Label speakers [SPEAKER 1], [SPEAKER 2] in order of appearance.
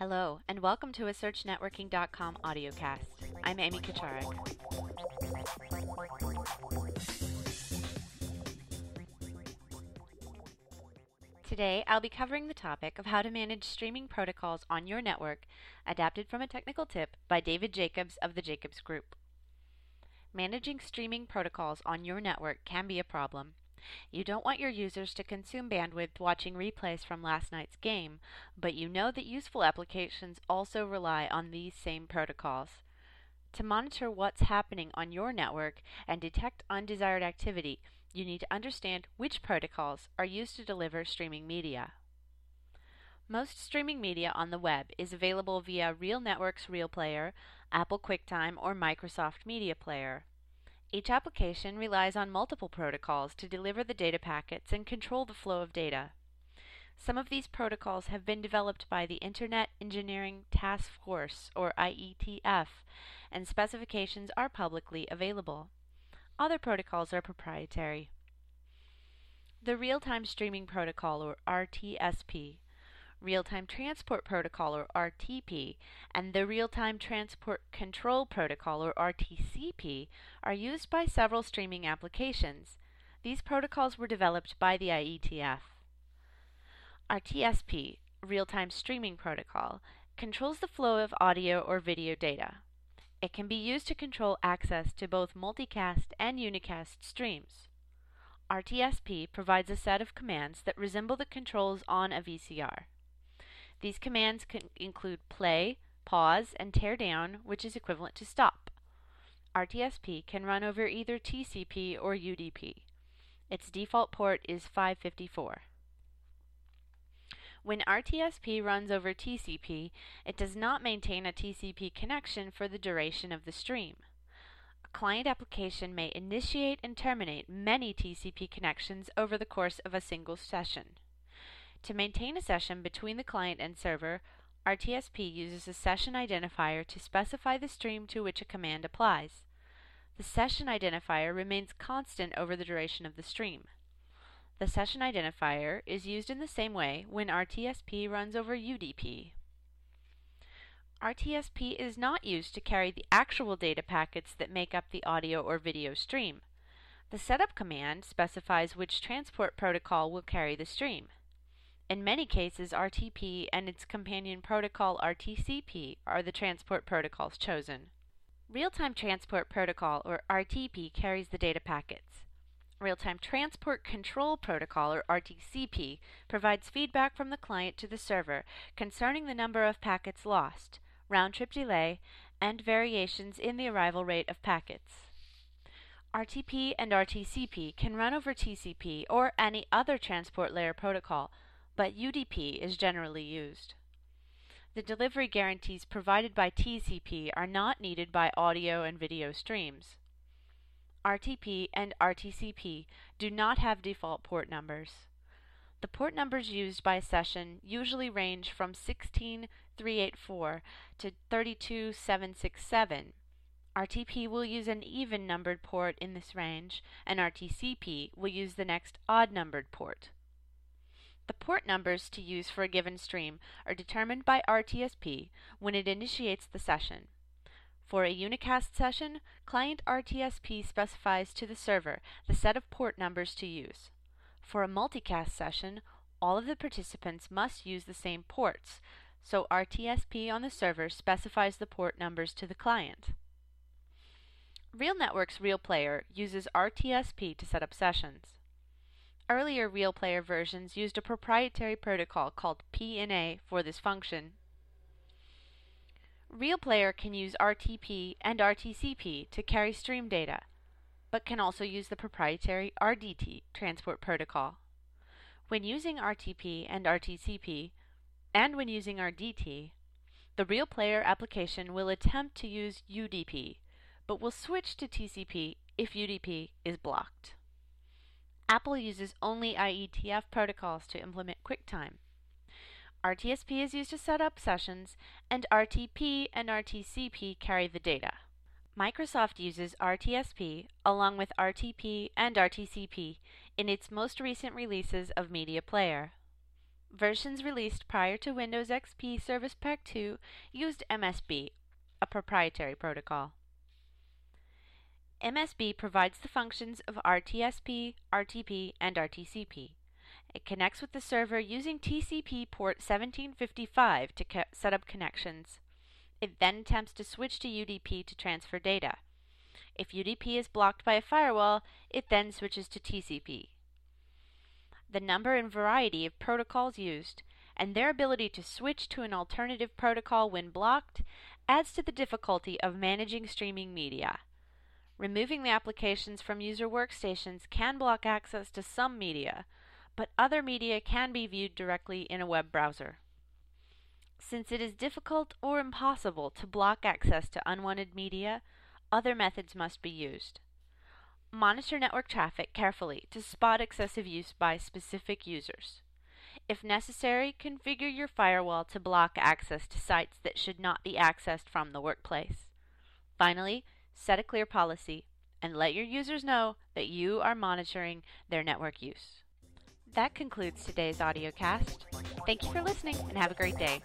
[SPEAKER 1] Hello, and welcome to a SearchNetworking.com audiocast. I'm Amy Kucharik. Today, I'll be covering the topic of how to manage streaming protocols on your network, adapted from a technical tip by David Jacobs of the Jacobs Group. Managing streaming protocols on your network can be a problem. You don't want your users to consume bandwidth watching replays from last night's game, but you know that useful applications also rely on these same protocols. To monitor what's happening on your network and detect undesired activity, you need to understand which protocols are used to deliver streaming media. Most streaming media on the web is available via RealNetworks RealPlayer, Apple QuickTime, or Microsoft Media Player. Each application relies on multiple protocols to deliver the data packets and control the flow of data. Some of these protocols have been developed by the Internet Engineering Task Force, or IETF, and specifications are publicly available. Other protocols are proprietary. The Real-Time Streaming Protocol, or RTSP, Real-Time Transport Protocol or RTP and the Real-Time Transport Control Protocol or RTCP are used by several streaming applications. These protocols were developed by the IETF. RTSP, Real-Time Streaming Protocol, controls the flow of audio or video data. It can be used to control access to both multicast and unicast streams. RTSP provides a set of commands that resemble the controls on a VCR. These commands can include play, pause, and tear down, which is equivalent to stop. RTSP can run over either TCP or UDP. Its default port is 554. When RTSP runs over TCP, it does not maintain a TCP connection for the duration of the stream. A client application may initiate and terminate many TCP connections over the course of a single session. To maintain a session between the client and server, RTSP uses a session identifier to specify the stream to which a command applies. The session identifier remains constant over the duration of the stream. The session identifier is used in the same way when RTSP runs over UDP. RTSP is not used to carry the actual data packets that make up the audio or video stream. The setup command specifies which transport protocol will carry the stream. In many cases, RTP and its companion protocol RTCP are the transport protocols chosen. Real-Time Transport Protocol, or RTP, carries the data packets. Real-Time Transport Control Protocol, or RTCP, provides feedback from the client to the server concerning the number of packets lost, round-trip delay, and variations in the arrival rate of packets. RTP and RTCP can run over TCP or any other transport layer protocol, but UDP is generally used. The delivery guarantees provided by TCP are not needed by audio and video streams. RTP and RTCP do not have default port numbers. The port numbers used by a session usually range from 16384 to 32767. RTP will use an even numbered port in this range, and RTCP will use the next odd numbered port. The port numbers to use for a given stream are determined by RTSP when it initiates the session. For a unicast session, client RTSP specifies to the server the set of port numbers to use. For a multicast session, all of the participants must use the same ports, so RTSP on the server specifies the port numbers to the client. Real RealNetworks RealPlayer uses RTSP to set up sessions. Earlier RealPlayer versions used a proprietary protocol called PNA for this function. RealPlayer can use RTP and RTCP to carry stream data, but can also use the proprietary RDT transport protocol. When using RTP and RTCP, and when using RDT, the RealPlayer application will attempt to use UDP, but will switch to TCP if UDP is blocked. Apple uses only IETF protocols to implement QuickTime. RTSP is used to set up sessions, and RTP and RTCP carry the data. Microsoft uses RTSP along with RTP and RTCP in its most recent releases of Media Player. Versions released prior to Windows XP Service Pack 2 used MSB, a proprietary protocol. MSB provides the functions of RTSP, RTP, and RTCP. It connects with the server using TCP port 1755 to set up connections. It then attempts to switch to UDP to transfer data. If UDP is blocked by a firewall, it then switches to TCP. The number and variety of protocols used, and their ability to switch to an alternative protocol when blocked, adds to the difficulty of managing streaming media. Removing the applications from user workstations can block access to some media, but other media can be viewed directly in a web browser. Since it is difficult or impossible to block access to unwanted media, other methods must be used. Monitor network traffic carefully to spot excessive use by specific users. If necessary, configure your firewall to block access to sites that should not be accessed from the workplace. Finally, set a clear policy and let your users know that you are monitoring their network use. That concludes today's audiocast. Thank you for listening and have a great day.